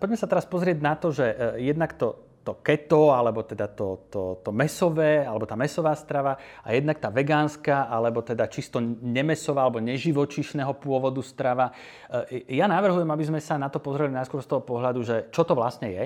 poďme sa teraz pozrieť na to, že uh, jednak to, to keto, alebo teda to, to, to mesové, alebo tá mesová strava a jednak tá vegánska, alebo teda čisto nemesová, alebo neživočišného pôvodu strava. E, ja navrhujem, aby sme sa na to pozreli najskôr z toho pohľadu, že čo to vlastne je,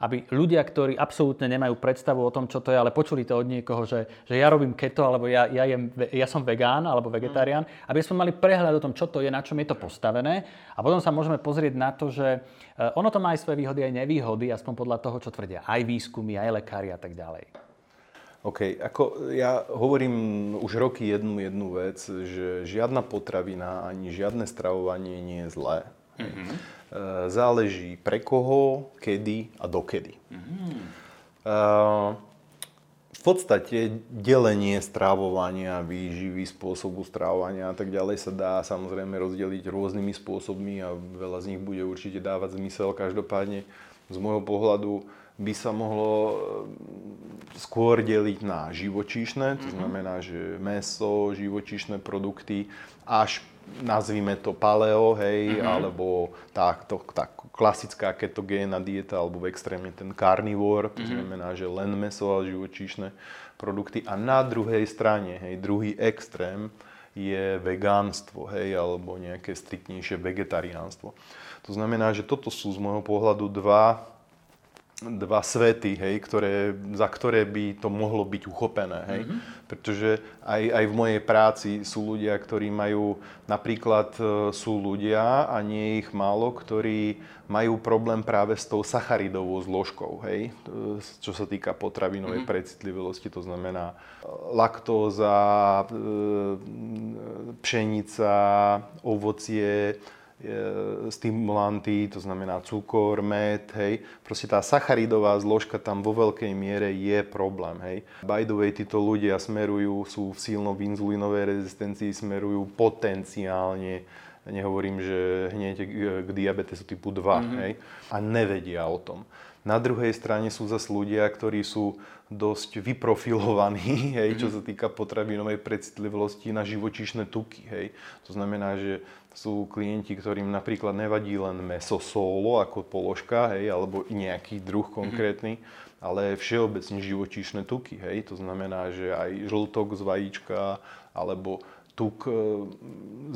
aby ľudia, ktorí absolútne nemajú predstavu o tom, čo to je, ale počuli to od niekoho, že, že ja robím keto, alebo ja, ja, jem, ja som vegán alebo vegetarián, mm. aby sme mali prehľad o tom, čo to je, na čom je to postavené. A potom sa môžeme pozrieť na to, že eh, ono to má aj svoje výhody, aj nevýhody, aspoň podľa toho, čo tvrdia aj výskumy, aj lekári a tak ďalej. OK, ako ja hovorím už roky jednu jednu vec, že žiadna potravina ani žiadne stravovanie nie je zlé. Mm-hmm záleží pre koho, kedy a dokedy. Mm. V podstate delenie strávovania, výživy, spôsobu strávovania a tak ďalej sa dá samozrejme rozdeliť rôznymi spôsobmi a veľa z nich bude určite dávať zmysel. Každopádne z môjho pohľadu by sa mohlo eh, skôr deliť na živočíšne, to mhm. znamená, že meso, živočíšne produkty, až nazvime to paleo, hej, mm-hmm. alebo tá, to, tá klasická ketogénna dieta, alebo v extrémne ten carnivore, to mm-hmm. znamená, že len meso a živočíšne produkty. A na druhej strane, hej, druhý extrém je vegánstvo, hej, alebo nejaké striktnejšie vegetariánstvo. To znamená, že toto sú z môjho pohľadu dva dva svety, hej, ktoré, za ktoré by to mohlo byť uchopené. Hej. Mm-hmm. Pretože aj, aj v mojej práci sú ľudia, ktorí majú, napríklad e, sú ľudia, a nie je ich málo, ktorí majú problém práve s tou sacharidovou zložkou, hej, e, čo sa týka potravinovej mm-hmm. precitlivosti, to znamená e, laktóza, pšenica, ovocie, stimulanty, to znamená cukor, med, hej. Proste tá sacharidová zložka tam vo veľkej miere je problém, hej. By the way, títo ľudia smerujú, sú v silno v inzulínovej rezistencii, smerujú potenciálne nehovorím, že hneď k diabetesu typu 2, mm-hmm. hej, a nevedia o tom. Na druhej strane sú zase ľudia, ktorí sú dosť vyprofilovaní, hej, čo mhm. sa týka potravinovej precitlivosti na živočíšne tuky. Hej. To znamená, že sú klienti, ktorým napríklad nevadí len meso solo ako položka, hej, alebo nejaký druh mhm. konkrétny, ale všeobecne živočíšne tuky. Hej. To znamená, že aj žltok z vajíčka, alebo tuk e,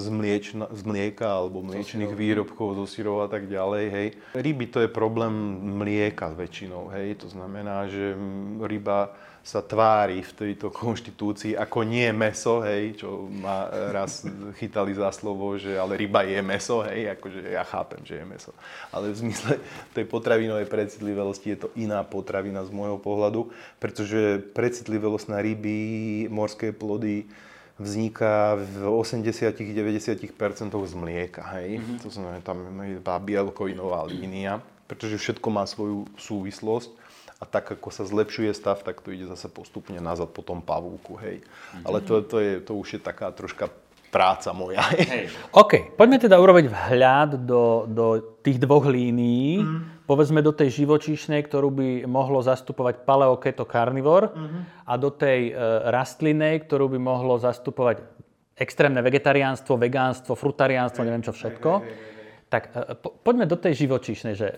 z, mliečna, z mlieka alebo mliečných výrobkov, zo syrov a tak ďalej. Hej. Ryby to je problém mlieka väčšinou. Hej. To znamená, že ryba sa tvári v tejto konštitúcii ako nie meso, hej, čo ma raz chytali za slovo, že ale ryba je meso, hej, akože ja chápem, že je meso. Ale v zmysle tej potravinovej precitlivosti je to iná potravina z môjho pohľadu, pretože precitlivosť na ryby, morské plody, vzniká v 80-90% z mlieka. Hej? Mm-hmm. To znamená, tam je tá bielkovinová línia, pretože všetko má svoju súvislosť a tak ako sa zlepšuje stav, tak to ide zase postupne nazad po tom pavúku, hej. Mm-hmm. Ale to, to, je, to už je taká troška práca moja. Hej. OK, poďme teda urobiť vhľad do, do tých dvoch línií. Mm. Povedzme do tej živočíšnej, ktorú by mohlo zastupovať paleo keto carnivore mm-hmm. a do tej e, rastlinej, ktorú by mohlo zastupovať extrémne vegetariánstvo, vegánstvo, frutariánstvo, neviem čo všetko. Hey, hey, hey. Tak e, po, poďme do tej živočíšnej, že e,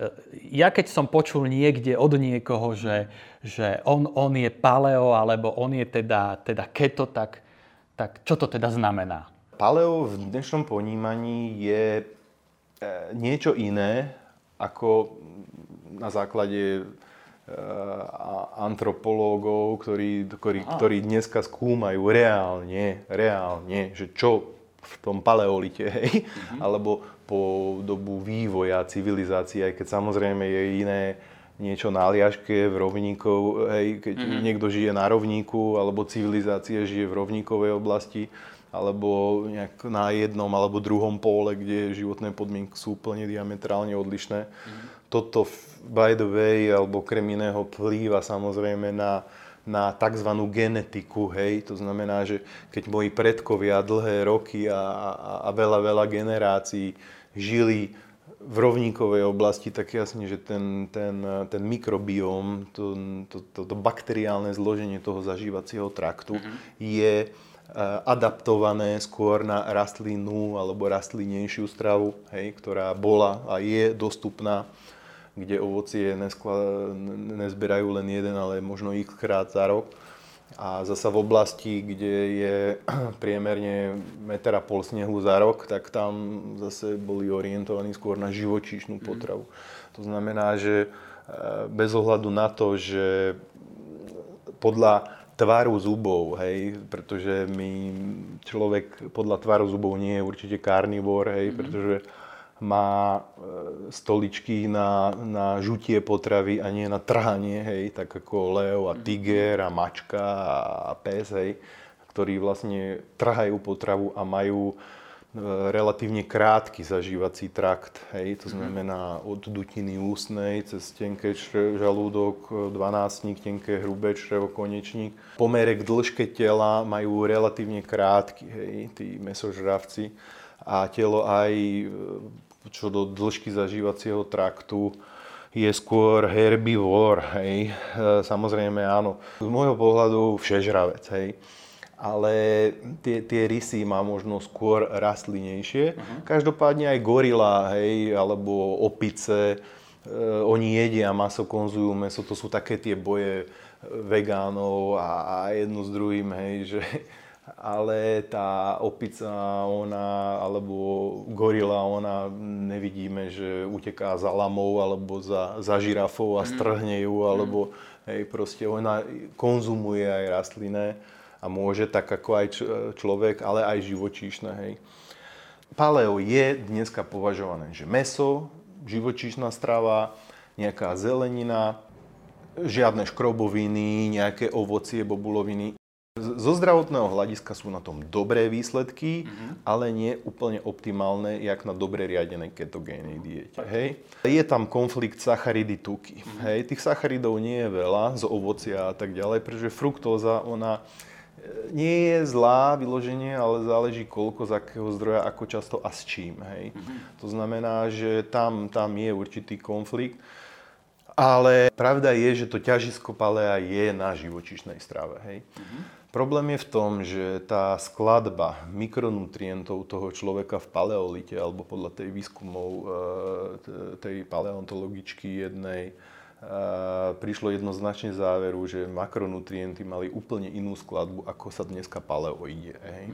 ja keď som počul niekde od niekoho, že, že on, on je paleo alebo on je teda, teda keto, tak, tak čo to teda znamená? Paleo v dnešnom ponímaní je e, niečo iné ako na základe antropológov, ktorí, ktorí, ktorí dneska skúmajú reálne, reálne, že čo v tom paleolite, hej, mm-hmm. alebo po dobu vývoja civilizácie, aj keď samozrejme je iné niečo na liaške, v rovníkov, hej, keď mm-hmm. niekto žije na rovníku, alebo civilizácia žije v rovníkovej oblasti, alebo nejak na jednom alebo druhom pole, kde životné podmienky sú úplne diametrálne odlišné. Mm-hmm. Toto, by the way, alebo krem iného vplýva samozrejme na, na tzv. genetiku, hej, to znamená, že keď moji predkovia dlhé roky a, a, a veľa, veľa generácií žili v rovníkovej oblasti, tak jasne, že ten, ten, ten mikrobióm, to, to, to, to bakteriálne zloženie toho zažívacieho traktu mm-hmm. je adaptované skôr na rastlinnú alebo rastlinnejšiu stravu, hej, ktorá bola a je dostupná kde ovocie neskla, nezberajú len jeden, ale možno x krát za rok. A zasa v oblasti, kde je priemerne meter a pol snehu za rok, tak tam zase boli orientovaní skôr na živočíšnu mhm. potravu. Mm. To znamená, že e, bez ohľadu na to, že podľa tvaru zubov, hej, pretože my, človek podľa tvaru zubov nie je určite karnivor, hej, mm-hmm. pretože má e, stoličky na, na žutie potravy a nie na trhanie, hej, tak ako lev a mhm. tiger a mačka a pes, hej, ktorí vlastne trhajú potravu a majú E, relatívne krátky zažívací trakt. Hej? To mhm. znamená od dutiny ústnej cez tenké žalúdok, dvanáctnik, tenké hrubé črevo, konečník. Pomere k dĺžke tela majú relatívne krátky, hej, tí mesožravci. A telo aj e, čo do dĺžky zažívacieho traktu je skôr herbivor, hej. E, samozrejme áno, z môjho pohľadu všežravec, hej ale tie, tie rysy má možno skôr rastlinejšie. Uh-huh. Každopádne aj gorila, hej, alebo opice, e, oni jedia maso, konzujú meso, to sú také tie boje vegánov a, a jedno s druhým, hej, že ale tá opica, ona, alebo gorila, ona nevidíme, že uteká za lamou alebo za, za žirafou a mhm. strhne ju, alebo hej, proste ona konzumuje aj rastlinné a môže tak ako aj človek, ale aj živočíšne. Hej. Paleo je dneska považované, že meso, živočíšna strava, nejaká zelenina, žiadne škroboviny, nejaké ovocie, bobuloviny. Zo zdravotného hľadiska sú na tom dobré výsledky, mm-hmm. ale nie úplne optimálne, jak na dobre riadenej ketogénej diete. Hej. Je tam konflikt sacharidy tuky. Mm-hmm. Hej. Tých sacharidov nie je veľa z ovocia a tak ďalej, pretože fruktóza, ona nie je zlá vyloženie, ale záleží koľko, z akého zdroja, ako často a s čím. Hej. Mm-hmm. To znamená, že tam, tam je určitý konflikt. Ale pravda je, že to ťažisko palea je na živočišnej strave. Hej. Mm-hmm. Problém je v tom, že tá skladba mikronutrientov toho človeka v paleolite, alebo podľa tej výskumov e, tej paleontologičky jednej, prišlo jednoznačne záveru, že makronutrienty mali úplne inú skladbu, ako sa dneska paleo ide. Hej.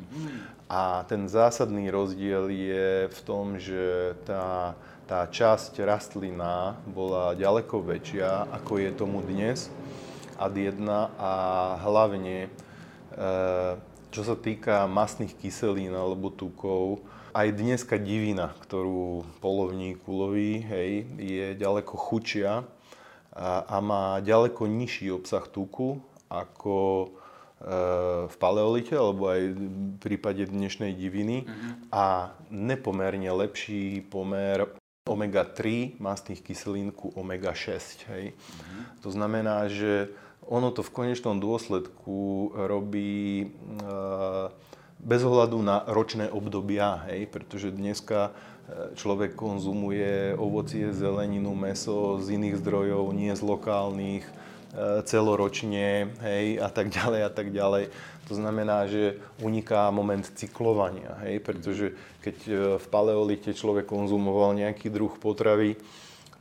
A ten zásadný rozdiel je v tom, že tá, tá časť rastlina bola ďaleko väčšia, ako je tomu dnes, ad jedna a hlavne, e, čo sa týka masných kyselín alebo tukov, aj dneska divina, ktorú polovník uloví, hej, je ďaleko chučia a, má ďaleko nižší obsah tuku ako e, v paleolite, alebo aj v prípade dnešnej diviny uh-huh. a nepomerne lepší pomer omega-3 mastných kyselín ku omega-6. Hej. Uh-huh. To znamená, že ono to v konečnom dôsledku robí e, bez ohľadu na ročné obdobia, hej, pretože dneska človek konzumuje ovocie, zeleninu, meso z iných zdrojov, nie z lokálnych, e, celoročne, hej, a tak ďalej a tak ďalej. To znamená, že uniká moment cyklovania, hej, pretože keď e, v paleolite človek konzumoval nejaký druh potravy,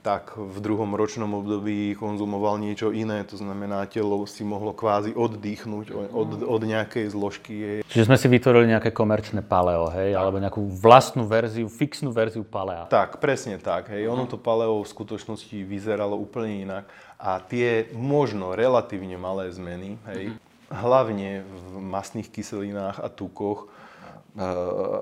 tak v druhom ročnom období konzumoval niečo iné, to znamená, telo si mohlo kvázi oddychnúť od, od nejakej zložky. Čiže sme si vytvorili nejaké komerčné paleo, hej, alebo nejakú vlastnú verziu, fixnú verziu palea. Tak, presne tak, hej, ono to paleo v skutočnosti vyzeralo úplne inak a tie možno relatívne malé zmeny, hej, hlavne v masných kyselinách a tukoch,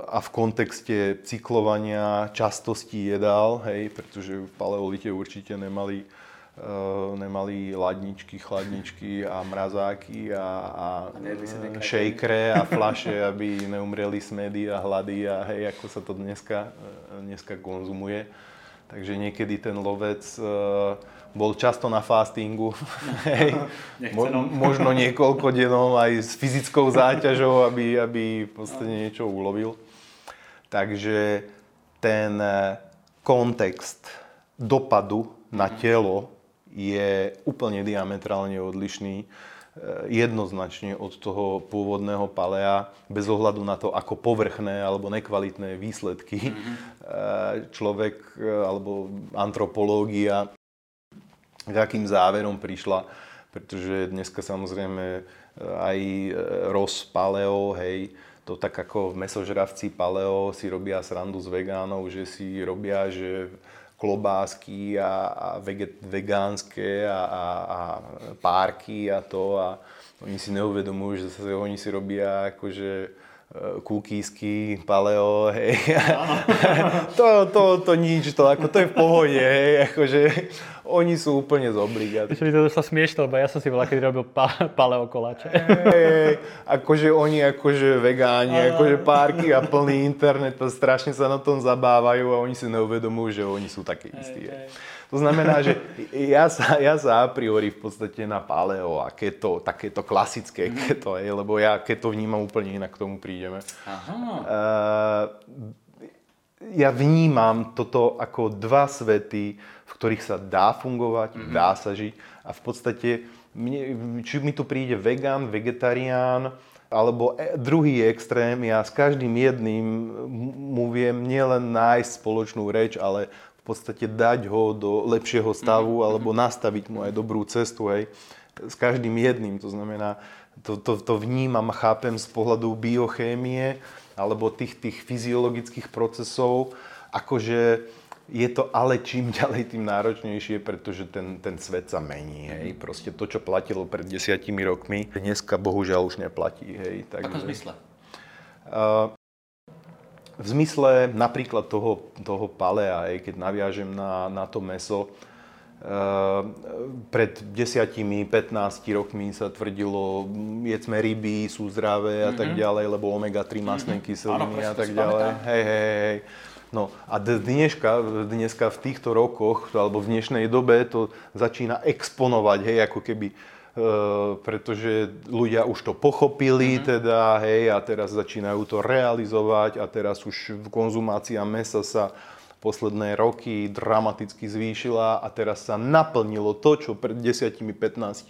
a v kontexte cyklovania častosti jedál, hej, pretože v paleolite určite nemali, uh, nemali ladničky, chladničky a mrazáky a, a, a šejkre a flaše, aby neumreli smedy a hlady a hej, ako sa to dneska, dneska konzumuje. Takže niekedy ten lovec uh, bol často na fastingu, hej, Mo- možno niekoľko denom aj s fyzickou záťažou, aby, aby niečo ulovil. Takže ten eh, kontext dopadu na mhm. telo je úplne diametrálne odlišný eh, jednoznačne od toho pôvodného palea, bez ohľadu na to, ako povrchné alebo nekvalitné výsledky mm-hmm. človek alebo antropológia k akým záverom prišla, pretože dneska samozrejme aj Ross Paleo, hej, to tak ako mesožravci paleo si robia srandu z vegánov, že si robia, že klobásky a, a veget, vegánske a, a, a párky a to a oni si neuvedomujú, že zase oni si robia akože e, kukísky, paleo, hej. to, to, to nič, to, ako, to je v pohode, hej, akože oni sú úplne z obligat. Ešte mi to došlo smiešne, lebo ja som si bola, keď robil pa, paleo koláče. Hey, akože oni akože vegáni, akože párky a plný internet, to strašne sa na tom zabávajú a oni si neuvedomujú, že oni sú takí istí. Hey, hey. To znamená, že ja sa, ja sa a priori v podstate na paleo a keto, takéto klasické mm-hmm. keto, je, lebo ja keto vnímam úplne inak, k tomu prídeme. Aha. Uh, ja vnímam toto ako dva svety, ktorých sa dá fungovať, mm-hmm. dá sa žiť a v podstate, mne, či mi tu príde vegan, vegetarián, alebo e, druhý extrém, ja s každým jedným mu viem nielen nájsť spoločnú reč, ale v podstate dať ho do lepšieho stavu, mm-hmm. alebo nastaviť mu aj dobrú cestu, hej. S každým jedným, to znamená, to, to, to vnímam, chápem z pohľadu biochémie, alebo tých, tých fyziologických procesov, akože je to ale čím ďalej tým náročnejšie, pretože ten, ten svet sa mení. Hej. Proste to, čo platilo pred desiatimi rokmi, dneska bohužiaľ už neplatí. Hej. Tak, v akom zmysle? Uh, v zmysle napríklad toho, toho palea, hej, keď naviažem na, na to meso, Ehm, pred 10-15 rokmi sa tvrdilo, jedzme ryby, sú zdravé a mm-hmm. tak mhm. ďalej, lebo omega-3 masné mm-hmm. kyseliny a tak ďalej. Hej, hej, hej. No a dneska, dneska v týchto rokoch, alebo v dnešnej dobe to začína exponovať, hej, ako keby Uh, pretože ľudia už to pochopili mm-hmm. teda, hej, a teraz začínajú to realizovať a teraz už konzumácia mesa sa posledné roky dramaticky zvýšila a teraz sa naplnilo to, čo pred 10-15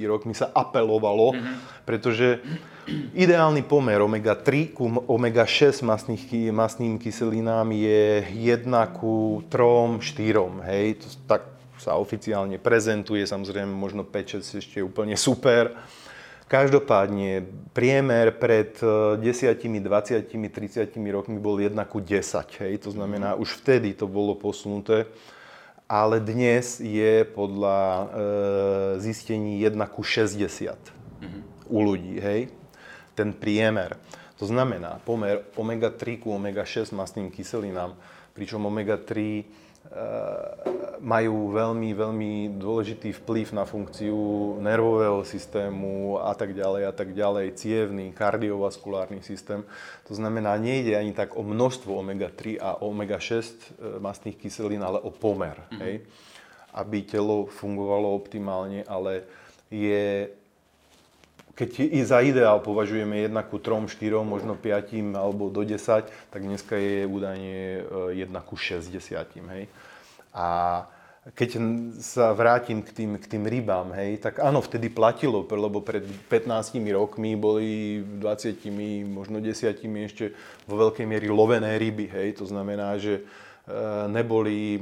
rokmi sa apelovalo, mm-hmm. pretože ideálny pomer omega-3 ku omega-6 masných, masným kyselinám je 1 ku 3, 4, hej, to tak sa oficiálne prezentuje, samozrejme možno 5-6 ešte úplne super. Každopádne priemer pred 10, 20, 30 rokmi bol 1 ku 10. Hej? To znamená, mm. už vtedy to bolo posunuté. Ale dnes je podľa e, zistení 1 ku 60 mm. u ľudí. Hej? Ten priemer. To znamená pomer omega-3 ku omega-6 masným kyselinám, pričom omega-3 Eh, majú veľmi, veľmi dôležitý vplyv na funkciu nervového systému a tak ďalej a tak ďalej, cievný, kardiovaskulárny systém. To znamená, nejde ani tak o množstvo omega-3 a omega-6 eh, mastných kyselín, ale o pomer, mm-hmm. hej? aby telo fungovalo optimálne, ale je keď i za ideál považujeme 1 ku 3, 4, možno 5 alebo do 10, tak dneska je údajne 1 ku 60. Hej. A keď sa vrátim k tým, k tým rybám, hej, tak áno, vtedy platilo, lebo pred 15 rokmi boli 20, možno 10 ešte vo veľkej miery lovené ryby. Hej. To znamená, že e, neboli,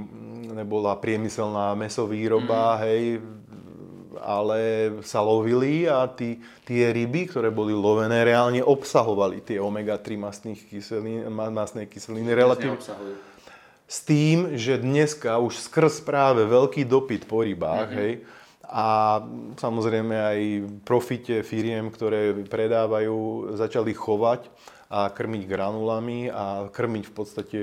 nebola priemyselná mesovýroba, mm. hej, ale sa lovili a tí, tie ryby, ktoré boli lovené, reálne obsahovali tie omega-3 masných kyselín, masné kyseliny relatívne. S tým, že dneska už skrz práve veľký dopyt po rybách, mm-hmm. hej, a samozrejme aj profite firiem, ktoré predávajú, začali chovať a krmiť granulami a krmiť v podstate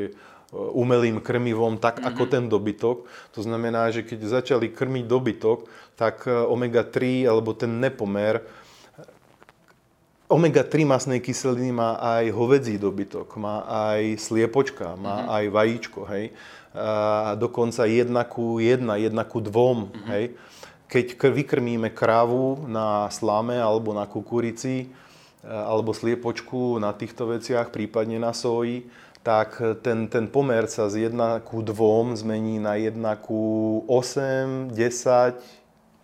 umelým krmivom, tak mm-hmm. ako ten dobytok. To znamená, že keď začali krmiť dobytok, tak e, omega-3 alebo ten nepomer Omega-3 masnej kyseliny má aj hovedzí dobytok, má aj sliepočka, má mm-hmm. aj vajíčko, hej. A dokonca jedna ku jedna, jedna ku dvom, mm-hmm. hej. Keď vykrmíme krávu na slame alebo na kukurici, e, alebo sliepočku na týchto veciach, prípadne na soji, tak ten, ten pomer sa z 1 ku 2 zmení na 1 ku 8, 10,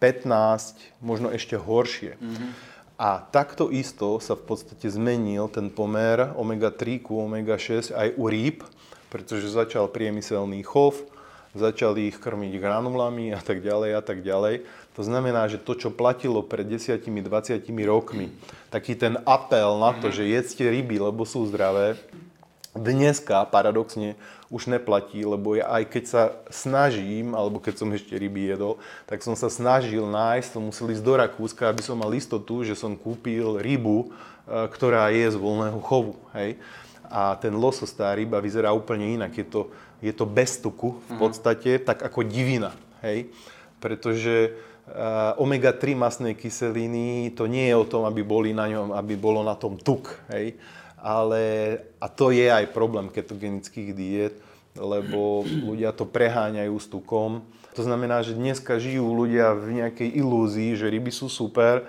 15, možno ešte horšie. Mm-hmm. A takto isto sa v podstate zmenil ten pomer omega-3 ku omega-6 aj u rýb, pretože začal priemyselný chov začali ich krmiť granulami a tak ďalej a tak ďalej. To znamená, že to, čo platilo pred 10-20 rokmi, taký ten apel na to, že jedzte ryby, lebo sú zdravé, dneska paradoxne už neplatí, lebo ja aj keď sa snažím, alebo keď som ešte ryby jedol, tak som sa snažil nájsť, som musel ísť do Rakúska, aby som mal istotu, že som kúpil rybu, e, ktorá je z voľného chovu. Hej? A ten losos, tá ryba vyzerá úplne inak. Je to, je to bez tuku v mhm. podstate, mm. tak ako divina. Hej? Pretože uh, omega-3 masnej kyseliny, to nie je o tom, aby, boli na ňom, aby bolo na tom tuk. Hej? Ale a to je aj problém ketogenických diet, lebo ľudia to preháňajú s tukom. To znamená, že dneska žijú ľudia v nejakej ilúzii, že ryby sú super,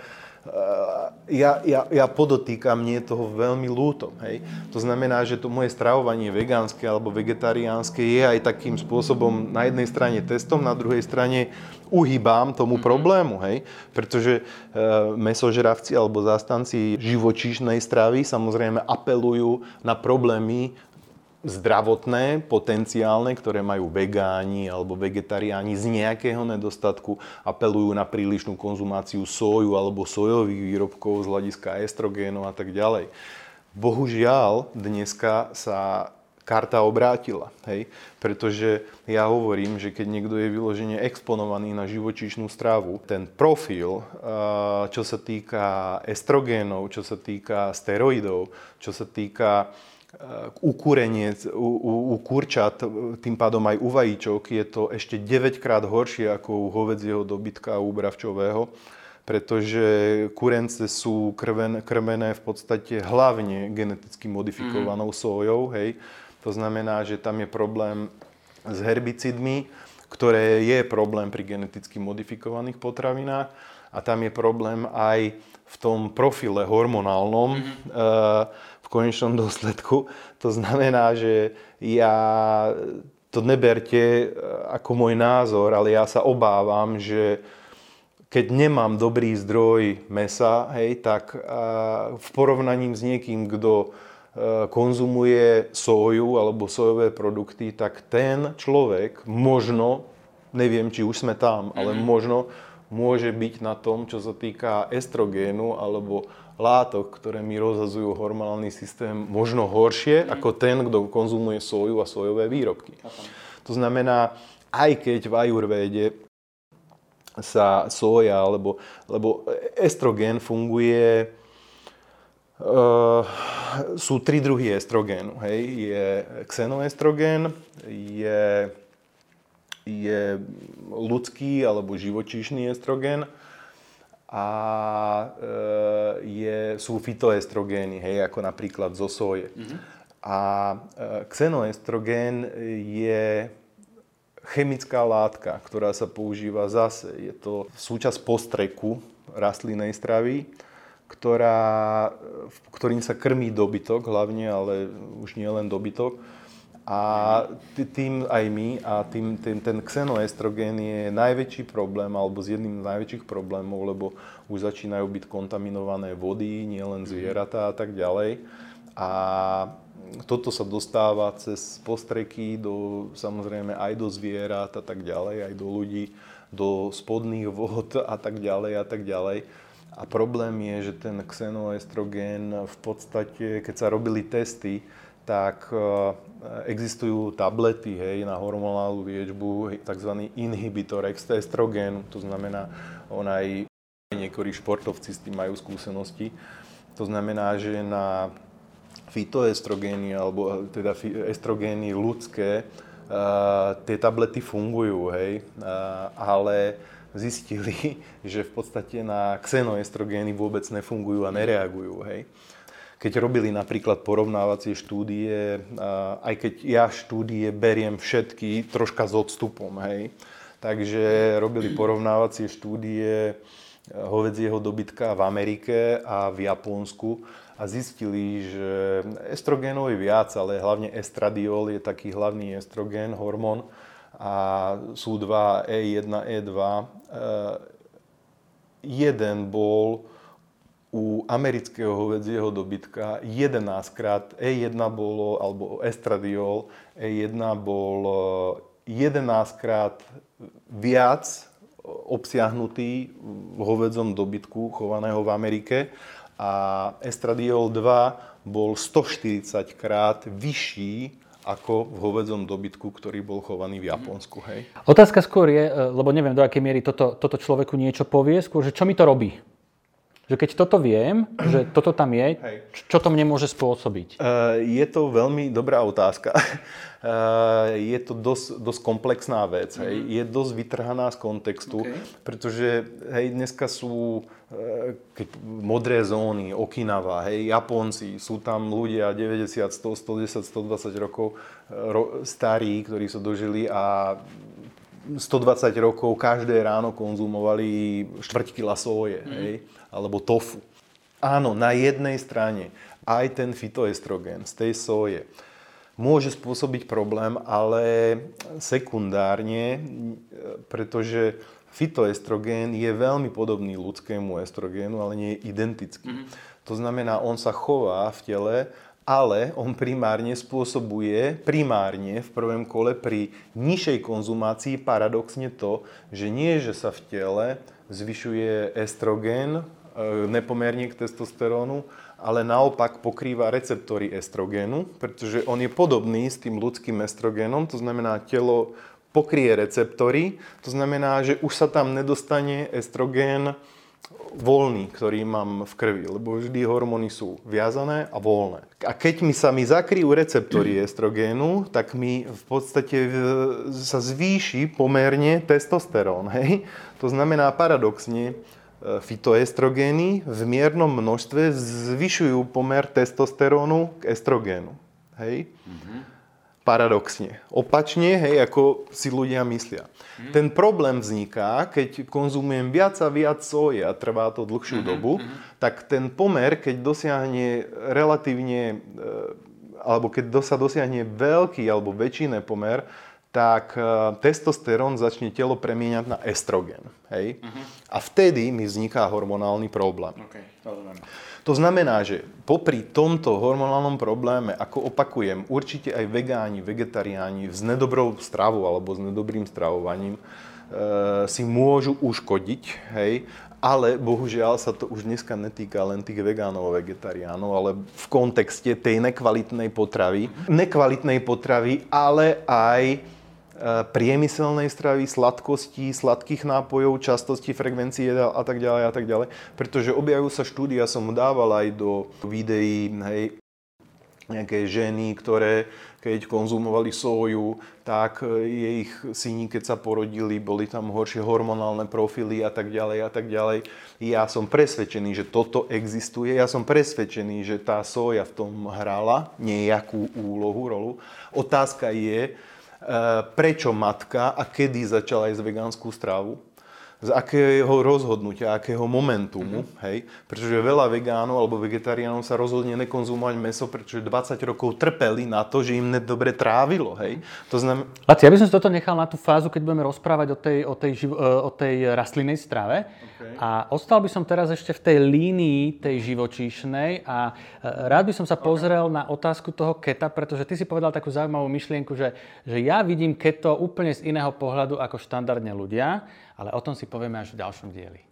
ja, ja, ja podotýkam, mne je toho veľmi ľúto. Hej. To znamená, že to moje stravovanie vegánske alebo vegetariánske je aj takým spôsobom na jednej strane testom, na druhej strane uhýbám tomu mhm. problému. Hej. Pretože e, mesožravci alebo zástanci živočíšnej stravy samozrejme apelujú na problémy zdravotné, potenciálne, ktoré majú vegáni alebo vegetariáni z nejakého nedostatku, apelujú na prílišnú konzumáciu soju alebo sojových výrobkov z hľadiska estrogénov a tak ďalej. Bohužiaľ, dneska sa karta obrátila, hej? pretože ja hovorím, že keď niekto je vyložene exponovaný na živočíšnu stravu, ten profil, čo sa týka estrogénov, čo sa týka steroidov, čo sa týka u u, u, u kurčat, tým pádom aj u vajíčok, je to ešte 9 krát horšie ako u hovedzieho dobytka a u bravčového, pretože kurence sú krven, krmené v podstate hlavne geneticky modifikovanou mm. sojou, hej. To znamená, že tam je problém s herbicidmi, ktoré je problém pri geneticky modifikovaných potravinách a tam je problém aj v tom profile hormonálnom. Mm-hmm. Uh, konečnom dôsledku. To znamená, že ja to neberte e, ako môj názor, ale ja sa obávam, že keď nemám dobrý zdroj mesa, hej, tak v porovnaní s niekým, kto e, konzumuje soju alebo sojové produkty, tak ten človek možno, neviem, či už sme tam, ale mm-hmm. možno môže byť na tom, čo sa týka estrogénu alebo látok, ktoré mi rozhazujú hormonálny systém, možno horšie mm. ako ten, kto konzumuje soju a sojové výrobky. Okay. To znamená, aj keď v ajurvéde sa soja, alebo, lebo estrogen funguje, uh, sú tri druhy estrogénu. Hej. Je xenoestrogen, je, je ľudský alebo živočíšny estrogen a e, je, sú fitoestrogény, hej, ako napríklad zo soje. Mm-hmm. A e, xenoestrogen je chemická látka, ktorá sa používa zase. Je to súčasť postreku rastlinnej stravy, ktorá, ktorým sa krmí dobytok hlavne, ale už nie len dobytok a tým aj my a tým, tým, ten xenoestrogén je najväčší problém, alebo z jedným z najväčších problémov, lebo už začínajú byť kontaminované vody, nielen zvieratá a tak ďalej. A toto sa dostáva cez postreky do, samozrejme aj do zvierat a tak ďalej, aj do ľudí, do spodných vod a tak ďalej a tak ďalej. A problém je, že ten xenoestrogén v podstate, keď sa robili testy, tak e, existujú tablety hej, na hormonálnu liečbu, tzv. inhibitor estrogénu, to znamená, on aj niektorí športovci s tým majú skúsenosti. To znamená, že na fitoestrogény, alebo e, teda estrogény ľudské, uh, tie tablety fungujú, hej, ale zistili, že v podstate na xenoestrogény vôbec nefungujú a nereagujú, hej keď robili napríklad porovnávacie štúdie, aj keď ja štúdie beriem všetky troška s odstupom, hej. Takže robili porovnávacie štúdie e, hovedzieho dobytka v Amerike a v Japonsku a zistili, že estrogénov je viac, ale hlavne estradiol je taký hlavný estrogén, hormón a sú dva E1, E2. Jeden bol u amerického hovedzieho dobytka 11 krát E1 bolo, alebo estradiol, E1 bol 11 krát viac obsiahnutý v hovedzom dobytku chovaného v Amerike a estradiol 2 bol 140 krát vyšší ako v hovedzom dobytku, ktorý bol chovaný v Japonsku. Hej. Otázka skôr je, e, lebo neviem, do akej miery toto, toto človeku niečo povie, skôr, že čo mi to robí? Že keď toto viem, že toto tam je, Hej. čo to mne môže spôsobiť? Uh, je to veľmi dobrá otázka. Uh, je to dosť, dosť komplexná vec. Mm-hmm. Hej. Mhm. Je dosť vytrhaná z kontextu, okay. pretože hej, dneska sú uh, keď, modré zóny, Okinawa, hej, Japonci, sú tam ľudia 90, 100, 110, 120 rokov ro, starí, ktorí sa dožili a 120 rokov každé ráno konzumovali štvrť kila soje, mm. hej, alebo tofu. Áno, na jednej strane aj ten fitoestrogen z tej soje môže spôsobiť problém, ale sekundárne, pretože fitoestrogén je veľmi podobný ľudskému estrogénu, ale nie je identický. Mm-hmm. To znamená, on sa chová v tele, ale on primárne spôsobuje, primárne v prvom kole pri nižšej konzumácii paradoxne to, že nie, že sa v tele zvyšuje estrogén, e, nepomerne k testosterónu, ale naopak pokrýva receptory estrogénu, pretože on je podobný s tým ľudským estrogénom, to znamená telo pokrie receptory, to znamená, že už sa tam nedostane estrogén voľný, ktorý mám v krvi, lebo vždy hormóny sú viazané a voľné. A keď mi sa mi zakryjú receptory estrogénu, tak mi v podstate sa zvýši pomerne testosterón. Hej? To znamená paradoxne, E, fitoestrogény v miernom množstve zvyšujú pomer testosterónu k estrogénu. Hej? Mm-hmm. Paradoxne. Opačne, hej, ako si ľudia myslia. Mm-hmm. Ten problém vzniká, keď konzumujem viac a viac soje a trvá to dlhšiu mm-hmm. dobu, tak ten pomer, keď dosiahne relatívne, e, alebo keď sa dosiahne veľký alebo väčšiný pomer, tak e, testosterón začne telo premieňať na estrogen. Hej? Uh-huh. A vtedy mi vzniká hormonálny problém. Okay, to znamená, že popri tomto hormonálnom probléme, ako opakujem, určite aj vegáni, vegetariáni s nedobrou stravou alebo s nedobrým stravovaním e, si môžu uškodiť, hej, ale bohužiaľ sa to už dneska netýka len tých vegánov a vegetariánov, ale v kontexte tej nekvalitnej potravy. Nekvalitnej potravy, ale aj priemyselnej stravy, sladkosti, sladkých nápojov, častosti, frekvencie a tak ďalej a tak ďalej. Pretože objavujú sa štúdia, som dával aj do videí, hej, nejaké ženy, ktoré keď konzumovali soju, tak jej ich syni, keď sa porodili, boli tam horšie hormonálne profily a tak ďalej a tak ďalej. Ja som presvedčený, že toto existuje. Ja som presvedčený, že tá soja v tom hrala nejakú úlohu, rolu. Otázka je, prečo matka a kedy začala jesť vegánsku stravu z akého rozhodnutia, akého momentumu, mm-hmm. hej, pretože veľa vegánov alebo vegetariánov sa rozhodne nekonzumovať meso, pretože 20 rokov trpeli na to, že im nedobre trávilo, hej. To znamená... Laci, ja by som si toto nechal na tú fázu, keď budeme rozprávať o tej, o tej, živ... o tej rastlinnej strave. Okay. A ostal by som teraz ešte v tej línii tej živočíšnej a e, rád by som sa pozrel okay. na otázku toho keta, pretože ty si povedal takú zaujímavú myšlienku, že, že ja vidím keto úplne z iného pohľadu ako štandardne ľudia ale o tom si povieme až v ďalšom dieli.